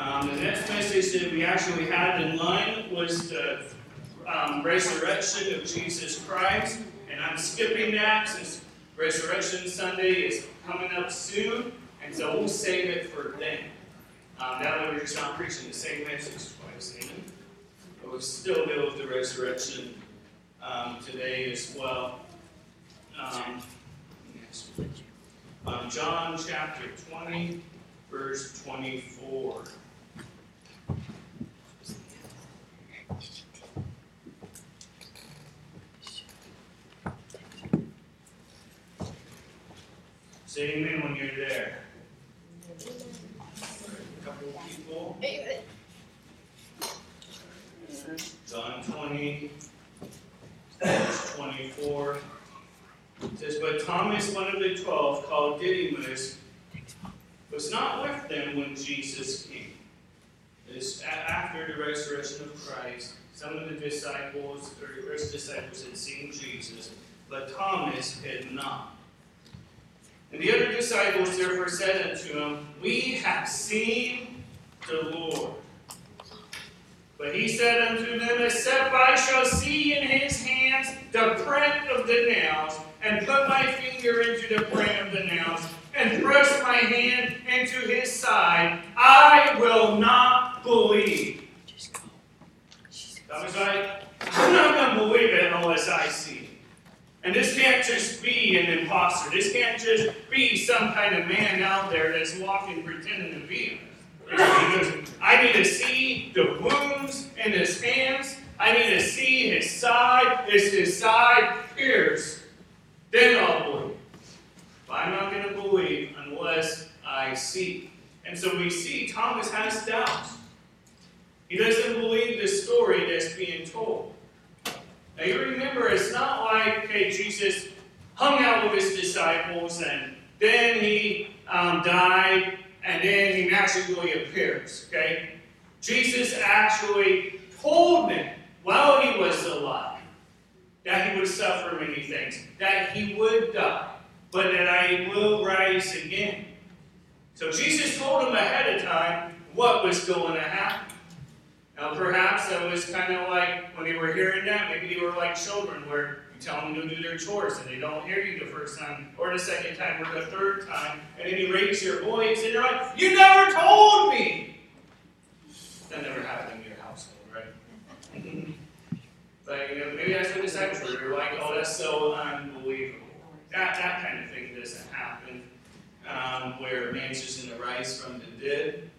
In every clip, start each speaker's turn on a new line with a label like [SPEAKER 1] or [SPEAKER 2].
[SPEAKER 1] Um, the next message that we actually had in line was the um, resurrection of Jesus Christ. And I'm skipping that since Resurrection Sunday is coming up soon. And so we'll save it for then. Um, that way we're just not preaching the same message twice. Amen. But we'll still deal with the resurrection um, today as well. Um, um, John chapter 20, verse 24. Say amen when you're there. A couple of people. John 20, 24. It says, But Thomas, one of the twelve, called Didymus, was not with them when Jesus came. This after the resurrection of Christ. Some of the disciples, or the first disciples, had seen Jesus, but Thomas had not. And the other disciples therefore said unto him, We have seen the Lord. But he said unto them, Except I shall see in his hands the print of the nails, and put my finger into the print of the nails, and thrust my hand into his side, I will not believe. That was like, I'm not going to believe it unless I see. And this can't just be an imposter. This can't just be some kind of man out there that's walking pretending to be him. I need to see the wounds in his hands. I need to see his side. Is his side pierced? Then I'll believe. But I'm not going to believe unless I see. And so we see Thomas has doubts. He doesn't believe the story that's being told. Now you remember, it's not like, okay, Jesus hung out with his disciples and then he um, died and then he magically appears, okay? Jesus actually told them while he was alive that he would suffer many things, that he would die, but that I will rise again. So Jesus told him ahead of time what was going to happen. Now, perhaps that was kind of like when they were hearing that, maybe they were like children where you tell them to do their chores and they don't hear you the first time, or the second time, or the third time, and then you raise your voice and you're like, You never told me! That never happened in your household, right? but you know, maybe that's what disciples were. They're like, Oh, that's so unbelievable. That, that kind of thing doesn't happen um, where man's just going to rise from the dead.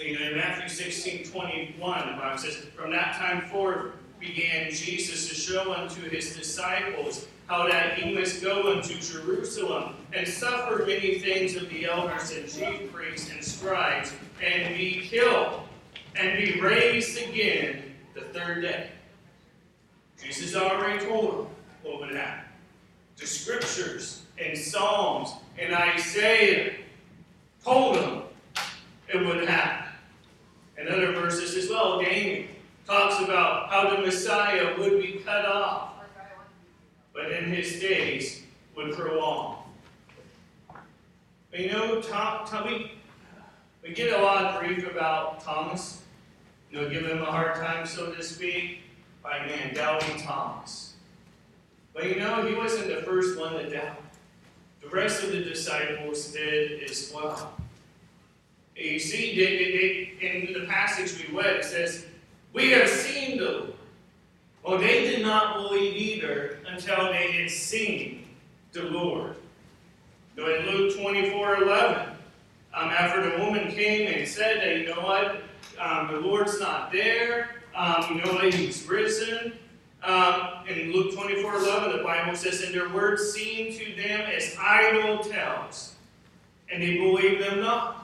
[SPEAKER 1] You know, in Matthew 16, 21, the Bible says, From that time forth began Jesus to show unto his disciples how that he must go unto Jerusalem and suffer many things of the elders and chief priests and scribes, and be killed, and be raised again the third day. Jesus already told them what would happen. The scriptures and Psalms and Isaiah told them it would happen and other verses as well. Daniel talks about how the Messiah would be cut off, but in his days would prolong. You know, Tom, Tom, we, we get a lot of grief about Thomas. You know, give him a hard time, so to speak, by man, doubting Thomas. But you know, he wasn't the first one to doubt. The rest of the disciples did as well. You see, in the passage we read, it says, We have seen the Lord. Well, they did not believe either until they had seen the Lord. Go in Luke 24 11. Um, after the woman came and said that, you know what, um, the Lord's not there, um, you know what, he's risen. Um, in Luke 24 11, the Bible says, And their words seemed to them as idle tales, and they believed them not.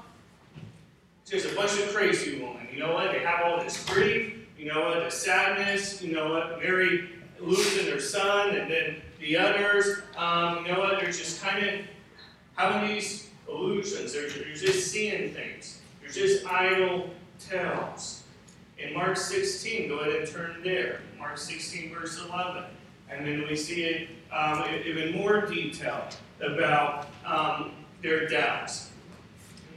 [SPEAKER 1] There's a bunch of crazy women. You know what? They have all this grief. You know what? The sadness. You know what? Mary losing her son, and then the others. Um, you know what? They're just kind of having these illusions. They're, they're just seeing things. They're just idle tales. In Mark 16, go ahead and turn there. Mark 16, verse 11. And then we see it um, even more detail about um, their doubts.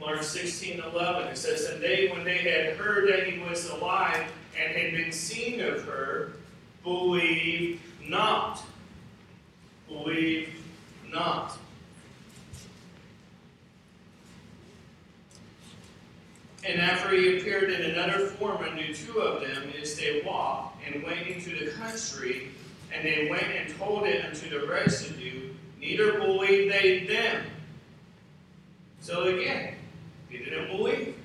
[SPEAKER 1] Mark 16, 11, it says, And they, when they had heard that he was alive and had been seen of her, believed not. Believed not. And after he appeared in another form unto two of them, as they walked, and went into the country, and they went and told it unto the residue, neither believed they them. So again, they didn't believe.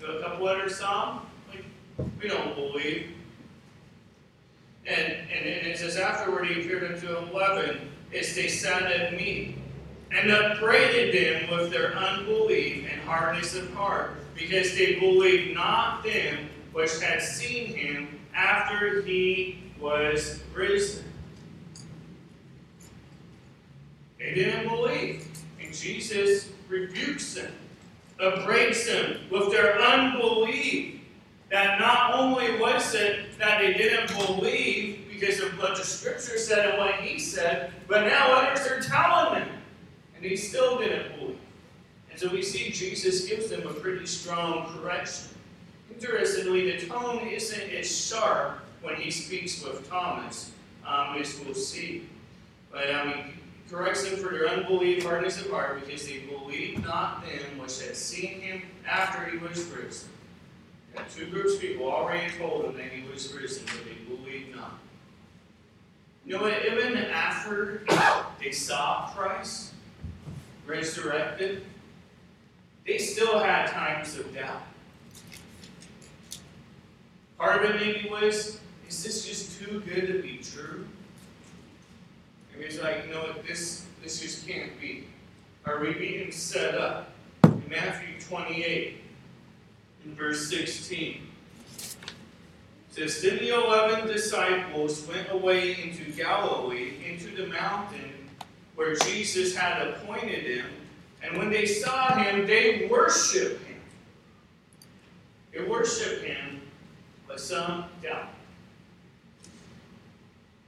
[SPEAKER 1] Know, a couple other psalms, like, we don't believe. And, and, and it says, afterward he appeared unto eleven, as they sat at meat, and upbraided them with their unbelief and hardness of heart, because they believed not them which had seen him after he was risen. They didn't believe. And Jesus rebukes them, upbraids them with their unbelief. That not only was it that they didn't believe because of what the scripture said and what he said, but now others are telling them. And they still didn't believe. And so we see Jesus gives them a pretty strong correction. Interestingly, the tone isn't as sharp when he speaks with Thomas, um, as we'll see. But um, he corrects them for their unbelief, hardness of heart, because they believed not them which had seen him after he was risen. Got two groups of people already told him that he was risen, but they believed not. You know? Even after they saw Christ resurrected, they still had times of doubt. Part of it maybe was, is this just too good to be true? Maybe it's like, what, this, this just can't be. Are we being set up? In Matthew 28, in verse 16, says, Then the eleven disciples went away into Galilee, into the mountain where Jesus had appointed them. And when they saw him, they worshiped him. They worshiped him, but some doubted.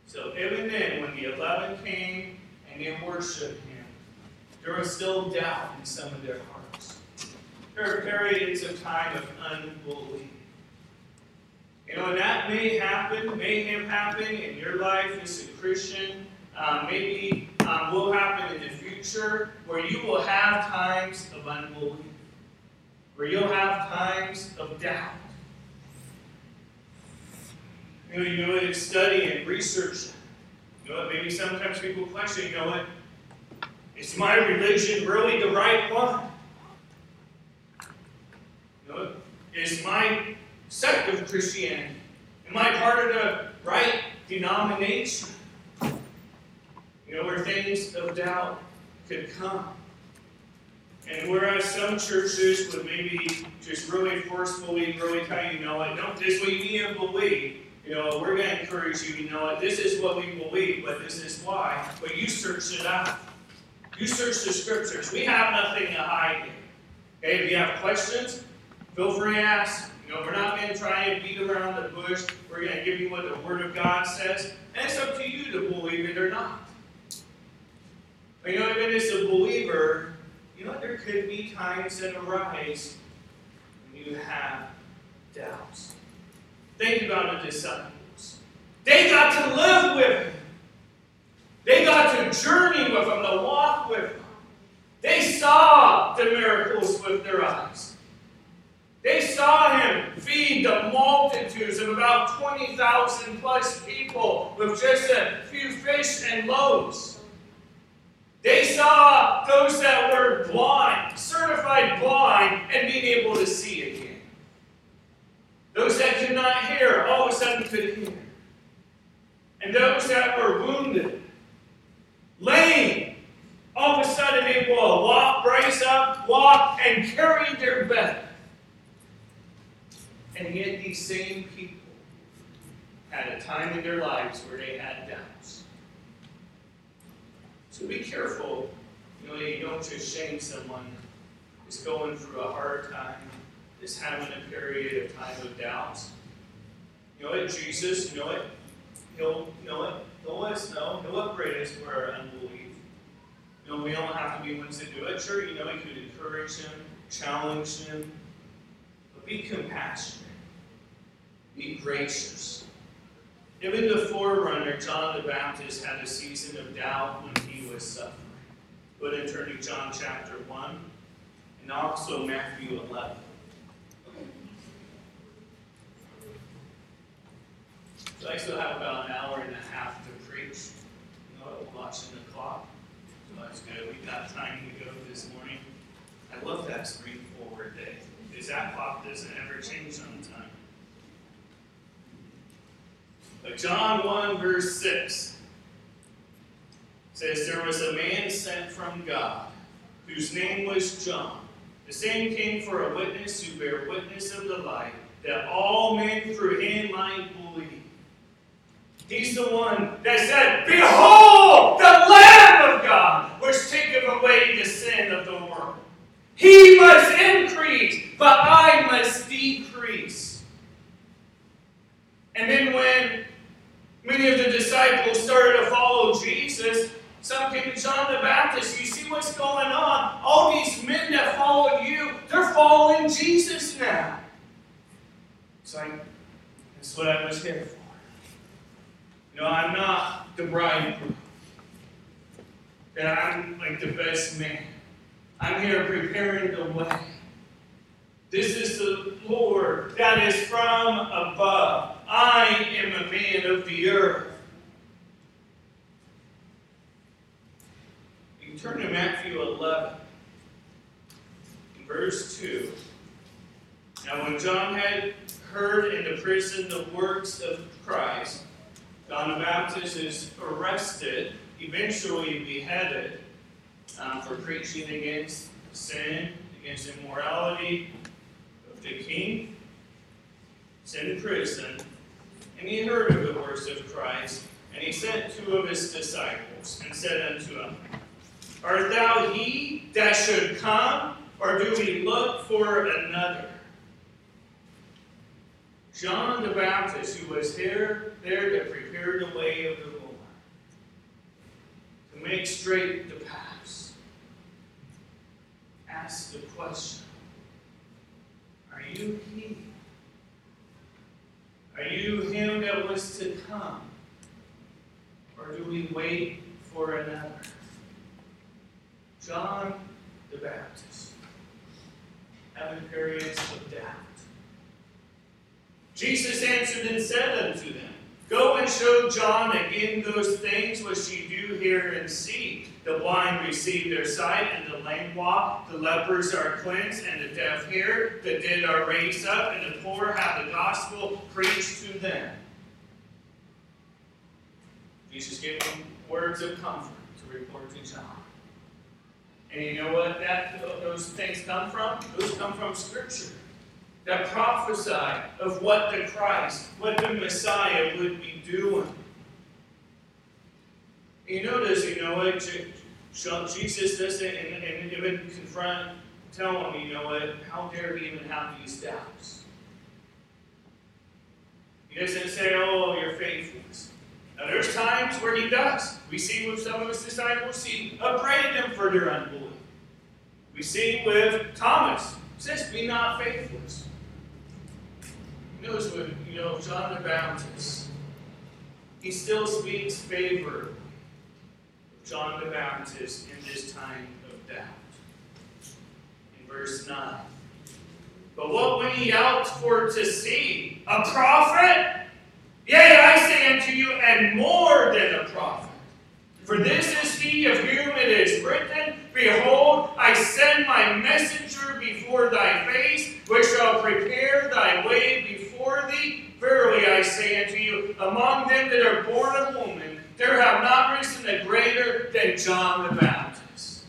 [SPEAKER 1] So even then, when the eleven came and they worshiped him, there was still doubt in some of their hearts. There are periods of time of unbelief. You know, and that may happen, may have happened in your life as a Christian. Um, maybe um, will happen in the future where you will have times of unbelief, where you'll have times of doubt. You know, you know, in studying, research, you know, maybe sometimes people question, you know what, is my religion really the right one? You know, is my sect of Christianity, am I part of the right denomination? You know, where things of doubt could come. And whereas some churches would maybe just really forcefully really tell you, know what, no, this is what you need to believe. You know, we're going to encourage you, you know this is what we believe, but this is why. But you search it out. You search the scriptures. We have nothing to hide. Okay, if you have questions, feel free to ask. You know, we're not going to try and beat around the bush. We're going to give you what the Word of God says. And it's up to you to believe it or not. But you know, even as a believer, you know, there could be times that arise when you have doubts. Think about the disciples. They got to live with him. They got to journey with him, to walk with him. They saw the miracles with their eyes. They saw him feed the multitudes of about 20,000 plus people with just a few fish and loaves. They saw those that were blind, certified blind, and being able to see again. Those that could not hear, all of a sudden could hear. And those that were wounded, lame, all of a sudden able to walk, brace up, walk, and carry their bed. And yet these same people had a time in their lives where they had doubts. So be careful, you know, you don't just shame someone who's going through a hard time, is having a period of time of doubt. You know what, Jesus, you know what? He'll, you know what? He'll let us know. He'll upgrade us for our unbelief. You know, we don't have to be ones to do it. Sure, you know, you could encourage him, challenge him, but be compassionate, be gracious. Even the forerunner, John the Baptist, had a season of doubt when he was suffering. Go ahead and turn to John chapter 1 and also Matthew 11. So I still have about an hour and a half to preach. You know, watching the clock. So that's good. We've got time to go this morning. I love that spring forward day. Because that clock doesn't ever change on time. But John 1 verse 6 says there was a man sent from God whose name was John. The same came for a witness who bear witness of the light, that all men through him might believe. He's the one that said, Behold, the Lamb of God, which taketh away the sin of the world. He must increase, but I must decrease. And then when many of the disciples started to follow Jesus, some came to John the Baptist. You see what's going on? All these men that followed you, they're following Jesus now. It's like, that's what I was here for. No, I'm not the bridegroom. That I'm like the best man. I'm here preparing the way. This is the Lord that is from above. I am a man of the earth. You turn to Matthew 11, verse 2. Now, when John had heard in the prison the works of Christ, John the Baptist is arrested, eventually beheaded, um, for preaching against sin, against immorality of the king. He's in prison, and he heard of the words of Christ, and he sent two of his disciples, and said unto them, Art thou he that should come, or do we look for another? John the Baptist, who was here, there to prepare the way of the Lord, to make straight the paths, asked the question Are you he? Are you him that was to come? Or do we wait for another? John the Baptist, having periods of doubt. Jesus answered and said unto them, Go and show John again those things which ye do hear and see. The blind receive their sight, and the lame walk, the lepers are cleansed, and the deaf hear, the dead are raised up, and the poor have the gospel preached to them. Jesus gave them words of comfort to report to John. And you know what that those things come from? Those come from Scripture that prophesy of what the Christ, what the Messiah would be doing. You notice, you know what, Jesus doesn't and, and even confront, tell him, you know what, how dare he even have these doubts? He doesn't say, oh, your faithfulness. Now, there's times where he does. We see with some of his disciples, he upbraided them for their unbelief. We see with Thomas, says, be not faithless. Notice with, you know, John the Baptist, he still speaks favor of John the Baptist in this time of doubt. In verse 9. But what went he out for to see? A prophet? Yea, I say unto you, and more than a prophet. For this is he of whom it is written, Behold, I send my messenger before thy face, which shall prepare thy way before I say unto you, among them that are born of woman, there have not risen a greater than John the Baptist.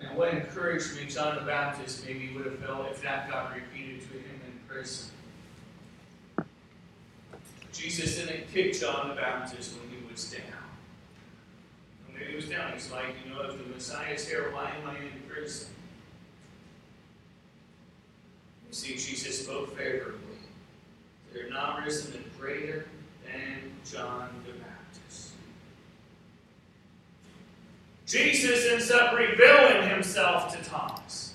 [SPEAKER 1] And what encouraged me, John the Baptist maybe would have felt if that got repeated to him in prison. Jesus didn't kick John the Baptist when he was down. When he was down, he's like, you know, if the Messiah's here, why am I in prison? You see, Jesus spoke favorably. They're not risen a greater than John the Baptist. Jesus ends up revealing himself to Thomas.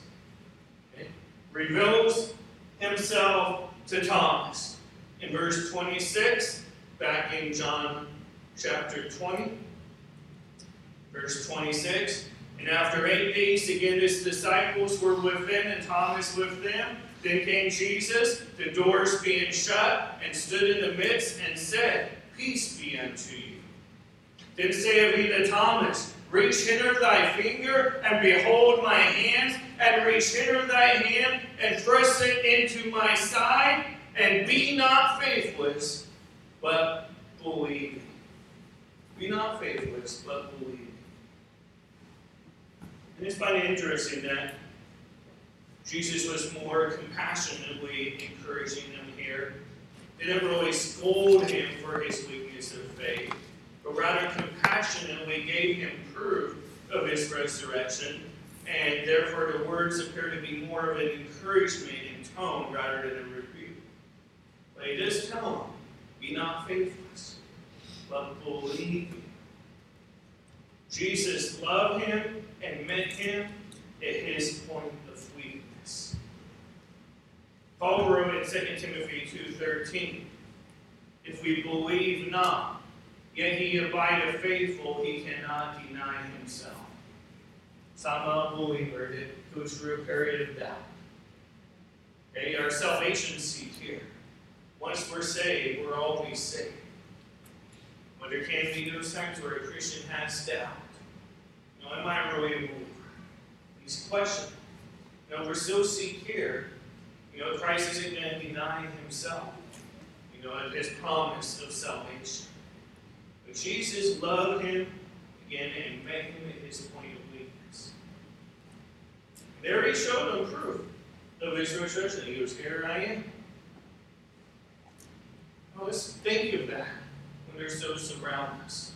[SPEAKER 1] reveals himself to Thomas. In verse 26, back in John chapter 20, verse 26, and after eight days again his disciples were with within and Thomas with them. Then came Jesus, the doors being shut, and stood in the midst and said, Peace be unto you. Then saith he to Thomas, Reach hither thy finger, and behold my hands, and reach hither thy hand, and thrust it into my side, and be not faithless, but believe. Be not faithless, but believe. And it's quite interesting that Jesus was more compassionately encouraging them here. Didn't really scold him for his weakness of faith, but rather compassionately gave him proof of his resurrection, and therefore the words appear to be more of an encouragement in tone rather than a rebuke. But he does tell him, be not faithless, but believe. Jesus loved him and met him at his point weakness. Paul wrote in 2 Timothy 2.13, If we believe not, yet he abideth faithful, he cannot deny himself. So I'm a believer goes through a period of doubt. Okay, our salvation seat here. Once we're saved, we're always saved. But there can be those times where a Christian has doubt. You know, am I really a believer? He's questioning. You know, we're seek here. You know, Christ isn't going to deny himself. You know, his promise of salvation. But Jesus loved him again and met him at his point of weakness. There he showed him proof of his resurrection. He goes, Here I am. Well, let's think of that when there's those around us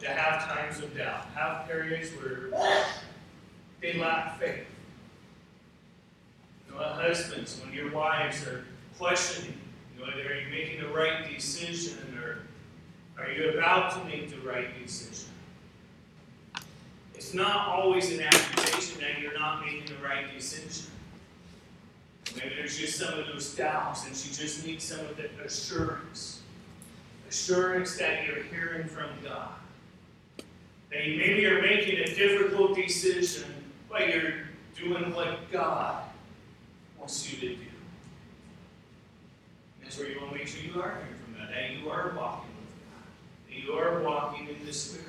[SPEAKER 1] to have times of doubt, have periods where they lack faith. Know, husbands, when your wives are questioning, you know, are you making the right decision or are you about to make the right decision? It's not always an accusation that you're not making the right decision. Maybe there's just some of those doubts, and she just needs some of the assurance. Assurance that you're hearing from God. That you maybe you're making a difficult decision, but you're doing what God wants you that's where you want to make sure you are hearing from God, that you are walking with God, that you are walking in the Spirit.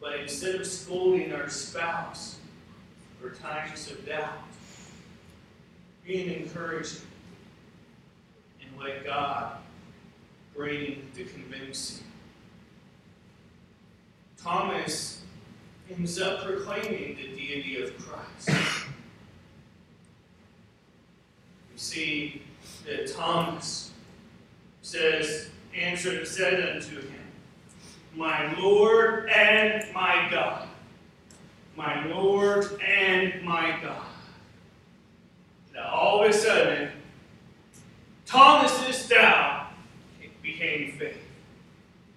[SPEAKER 1] But instead of scolding our spouse for times of doubt, being encouraged and let God bring the convincing. Thomas ends up proclaiming the deity of Christ. You see that Thomas says, answered and said unto him, My Lord and my God. My Lord and my God. Now all of a sudden, Thomas's doubt became faith.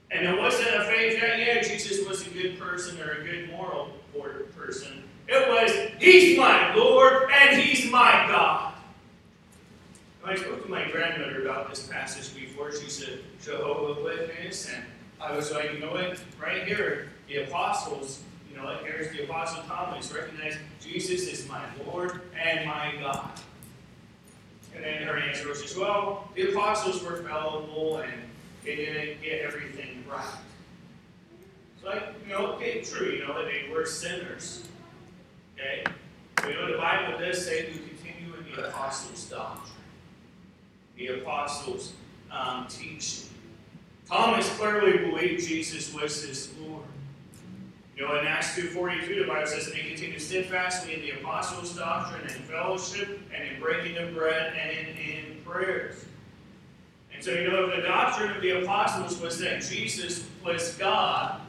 [SPEAKER 1] And it wasn't a faith that, yeah, Jesus was a good person or a good moral person. It was, He's my Lord and He's my God. I spoke to my grandmother about this passage before. she said, Jehovah Witness, and I was like, you know what? Right here, the apostles, you know, here's the apostle Thomas, recognize Jesus is my Lord and my God. And then her answer was just, well, the apostles were fallible and they didn't get everything right. So, like, you know, okay, true, you know, that they were sinners. Okay? You know, the Bible does say to continue in the apostles' doctrine, the apostles' um, teaching. Thomas clearly believed Jesus was his Lord. You know, in Acts 2.42, the Bible says, that they continued steadfastly in the apostles' doctrine and fellowship and in breaking of bread and in, in prayers. And so, you know, the doctrine of the apostles was that Jesus was God.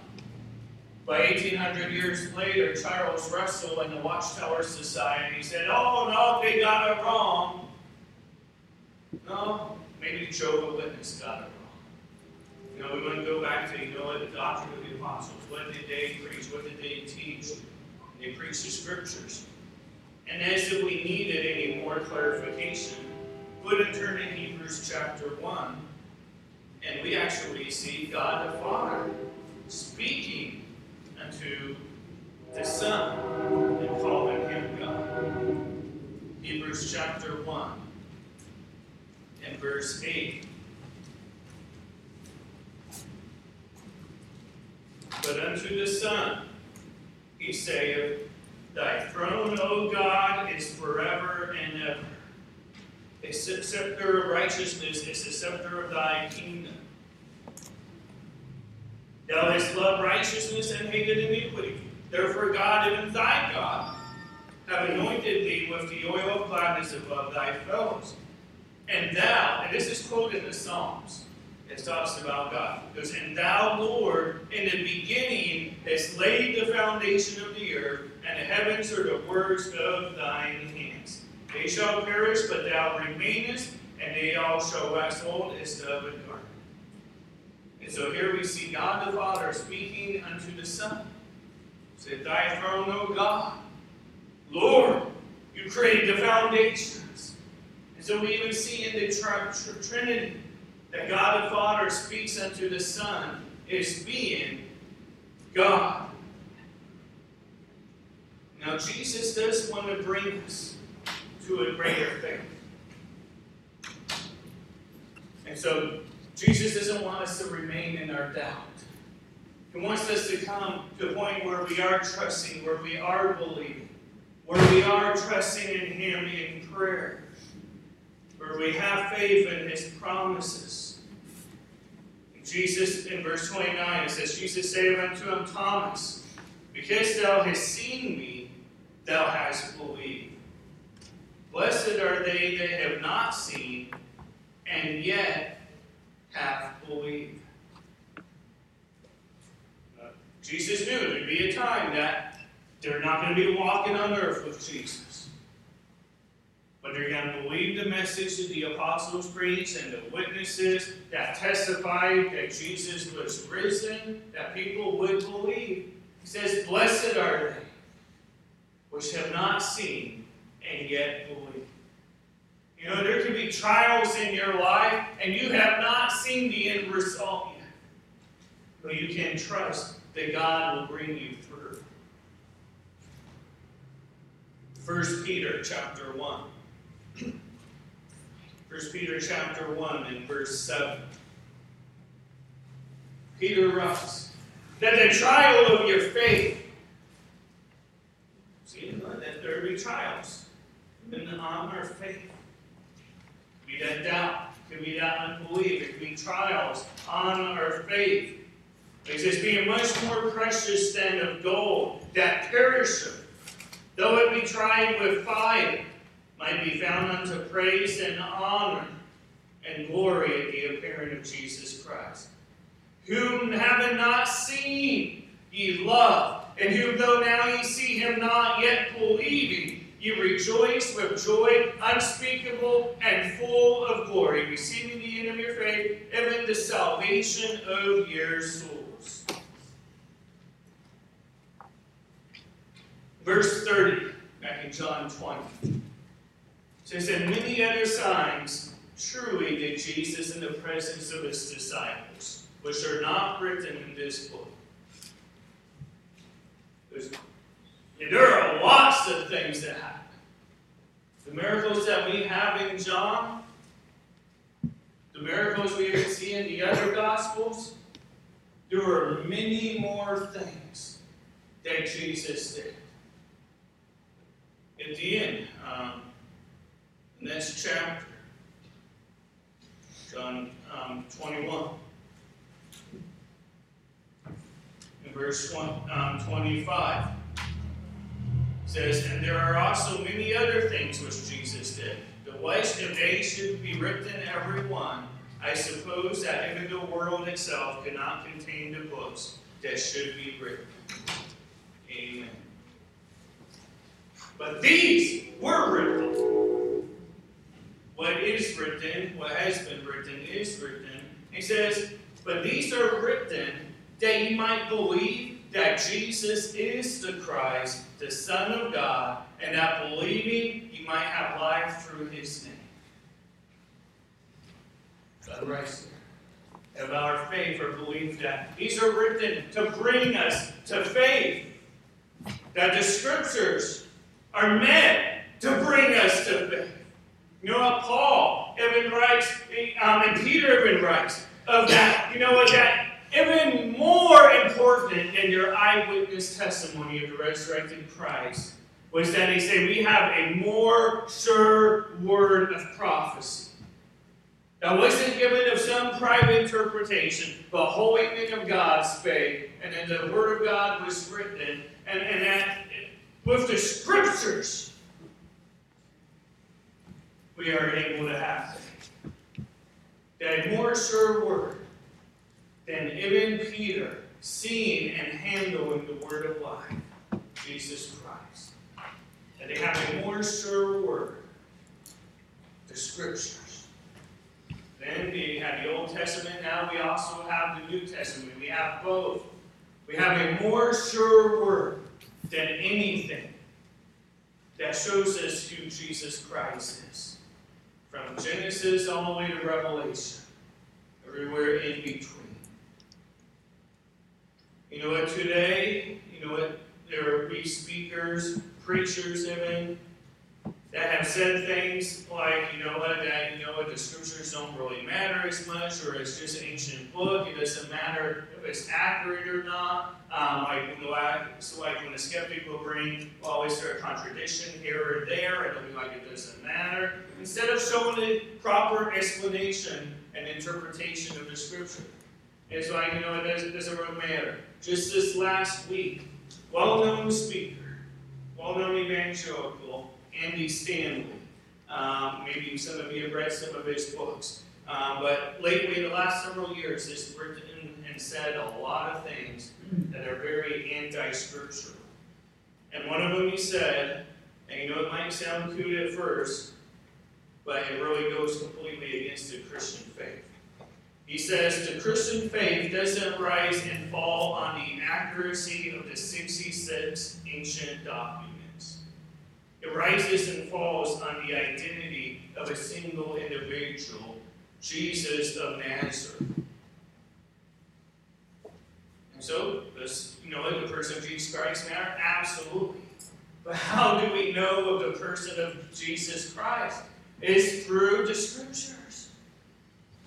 [SPEAKER 1] By 1800 years later, Charles Russell in the Watchtower Society said, oh, no, they got it wrong. No, maybe Jehovah Witness got it wrong. You know, we want to go back to, you know, the doctrine of the apostles. What did they preach? What did they teach? They preached the scriptures. And as if we needed any more clarification, put and turn to Hebrews chapter 1, and we actually see God the Father speaking unto the Son and calling him God. Hebrews chapter 1 and verse 8. But unto the Son he saith, Thy throne, O God, is forever and ever. A scepter of righteousness is the scepter of thy kingdom. Thou hast loved righteousness and hated iniquity. Therefore, God, even thy God, have anointed thee with the oil of gladness above thy fellows. And thou, and this is quoted in the Psalms, it talks about God. Because, and thou, Lord, in the beginning hast laid the foundation of the earth, and the heavens are the works of thine hands. They shall perish, but thou remainest, and they all shall wax old as the garment. And so here we see God the Father speaking unto the Son. Said, Thy throne, O God, Lord, you created the foundations. And so we even see in the tr- tr- Trinity that God the Father speaks unto the Son is being God. Now, Jesus does want to bring us to a greater faith. And so, Jesus doesn't want us to remain in our doubt. He wants us to come to a point where we are trusting, where we are believing, where we are trusting in Him in prayer, where we have faith in His promises. Jesus, in verse 29, it says, Jesus said unto him, Thomas, because thou hast seen me, thou hast believed. Blessed are they that have not seen, and yet have believed. Jesus knew there'd be a time that they're not going to be walking on earth with Jesus. But they're going to believe the message that the apostles preached and the witnesses that testified that Jesus was risen, that people would believe. He says, Blessed are they which have not seen and yet believe. You know, there can be trials in your life and you have not seen the end result yet. But you can trust that God will bring you through. 1 Peter chapter 1. 1 Peter chapter 1 and verse 7. Peter writes that the trial of your faith, see, that there be trials in on of faith. It be that doubt, could be that unbelief, it could be trials on our faith. It says, being much more precious than of gold that perisheth, though it be tried with fire might be found unto praise and honor and glory at the appearing of Jesus Christ, whom having not seen ye love, and whom though now ye see him not, yet believing, ye rejoice with joy unspeakable and full of glory, receiving the end of your faith, even the salvation of your souls. Verse 30, back in John 20 And many other signs truly did Jesus in the presence of his disciples, which are not written in this book. There's, there are lots of things that happen. The miracles that we have in John, the miracles we see in the other Gospels, there are many more things that Jesus did. At the end, um, next chapter, John um, 21. In verse um, 25 says, And there are also many other things which Jesus did. The if they should be written every one, I suppose that even the world itself could not contain the books that should be written. Amen. But these were written. What is written, what has been written, is written. He says, But these are written that you might believe that Jesus is the Christ, the Son of God, and that believing you might have life through his name. But right of our faith or belief that these are written to bring us to faith, that the scriptures are meant to bring us to faith. You know Paul even writes, um, and Peter even writes of that. You know what that even more important than your eyewitness testimony of the resurrected Christ was that he said we have a more sure word of prophecy. That wasn't given of some private interpretation, but holy men of God spake, and then the word of God was written, and, and that with the scriptures we are able to have. That more sure word than even Peter seeing and handling the word of life, Jesus Christ. That they have a more sure word, the scriptures. Then we have the Old Testament, now we also have the New Testament. We have both. We have a more sure word than anything that shows us who Jesus Christ is. From Genesis all the way to Revelation, everywhere in between. You know what, today, you know what, there be speakers, preachers even, that have said things like, you know what, that, you know what, the scriptures don't really matter as much, or it's just an ancient book, it doesn't matter if it's accurate or not. Um, like, know, I, so like when a skeptic will bring, well, is there a contradiction here or there, and it'll be like it doesn't matter. Instead of showing the proper explanation and interpretation of the scripture. It's like, you know, it doesn't, doesn't really matter. Just this last week, well-known speaker, well-known evangelical, Andy Stanley. Um, maybe some of you have read some of his books. Um, but lately, the last several years, he's written and said a lot of things that are very anti-scriptural. And one of them he said, and you know it might sound cute at first, but it really goes completely against the Christian faith. He says the Christian faith doesn't rise and fall on the accuracy of the 66 ancient documents. It rises and falls on the identity of a single individual, Jesus of Nazareth. And so, does you know the person of Jesus Christ matter? Absolutely. But how do we know of the person of Jesus Christ? It's through the scriptures.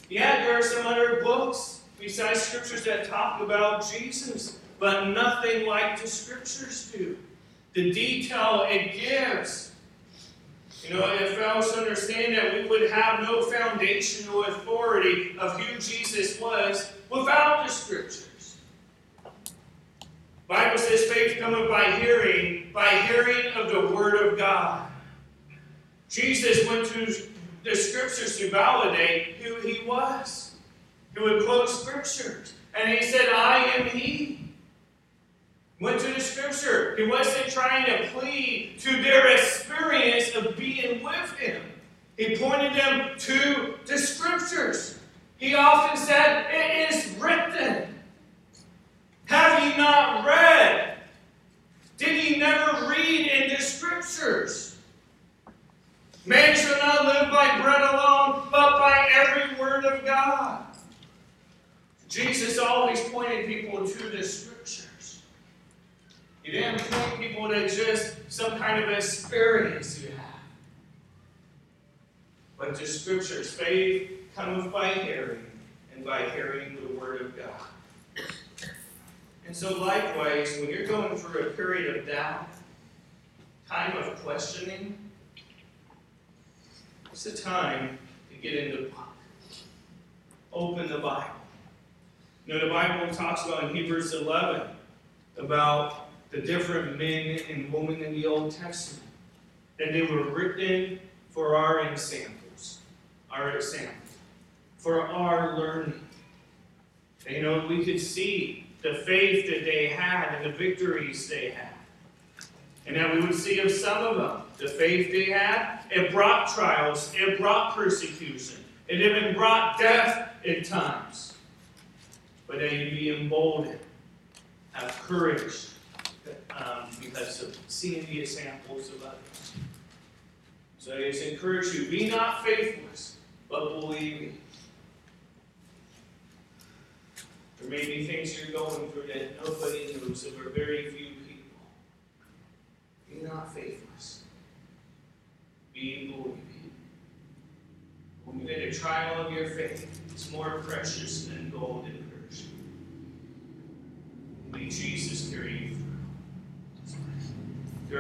[SPEAKER 1] Yeah, there are some other books besides scriptures that talk about Jesus, but nothing like the scriptures do. The detail it gives. You know, if us understand that we would have no foundational authority of who Jesus was without the scriptures. Bible says faith cometh by hearing, by hearing of the word of God. Jesus went to the scriptures to validate who he was. He would quote scriptures. And he said, I am he. Went to the scripture. He wasn't trying to plead to their experience of being with him. He pointed them to the scriptures. He often said, It is written. Have ye not read? Did he never read in the scriptures? Man shall not live by bread alone, but by every word of God. Jesus always pointed people to the scriptures. He didn't point people to just some kind of experience you have. But the scriptures, faith cometh by hearing, and by hearing the word of God. And so, likewise, when you're going through a period of doubt, time of questioning, it's the time to get into the book. Open the Bible. You know, the Bible talks about in Hebrews 11 about the different men and women in the Old Testament. That they were written for our examples, our example, for our learning. You know, we could see the faith that they had and the victories they had. And that we would see of some of them, the faith they had, it brought trials, it brought persecution, it even brought death at times. But then you'd be emboldened have courage um, because of seeing the examples of others. So I just encourage you, be not faithless, but believing. There may be things you're going through that nobody knows, or very few people. Be not faithless. Be believing. When a trial of your faith is more precious than gold and hers. May Jesus carry you.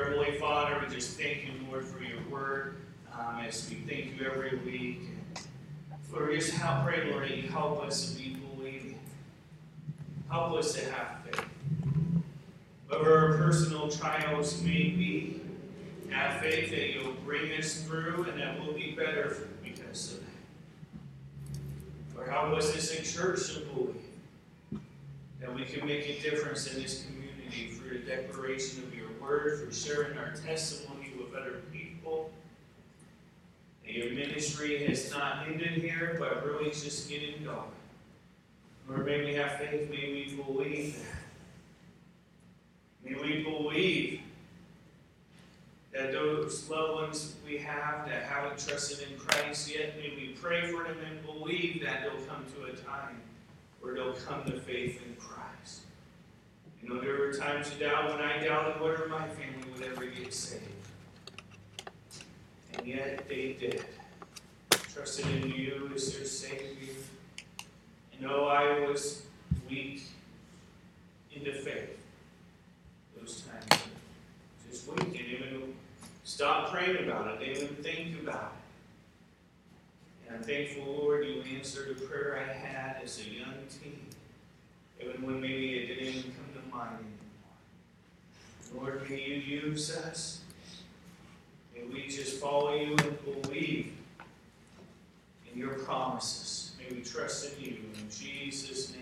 [SPEAKER 1] Holy Father, we just thank you, Lord, for your word. Um, as we thank you every week. For just help, pray, Lord, that you help us to be believing. Help us to have faith. Whatever our personal trials may be, have faith that you'll bring us through and that we'll be better because of that. Or help us as a church to believe that we can make a difference in this community through the declaration of your word, for sharing our testimony with other people. That your ministry has not ended here, but really just getting going. Lord, may we have faith, may we believe that. May we believe that those loved ones we have that haven't trusted in Christ yet, may we pray for them and believe that they'll come to a time where they'll come to faith in Christ. You know, there were times doubt when I doubted whether my family would ever get saved. And yet they did. Trusted in you as their Savior. And though I was weak in the faith, those times, just weak, didn't even stop praying about it, didn't even think about it. And I'm thankful, Lord, you answered a prayer I had as a young teen, even when maybe it didn't even come to mind anymore. Lord, may you use us. May we just follow you and believe in your promises. May we trust in you. In Jesus'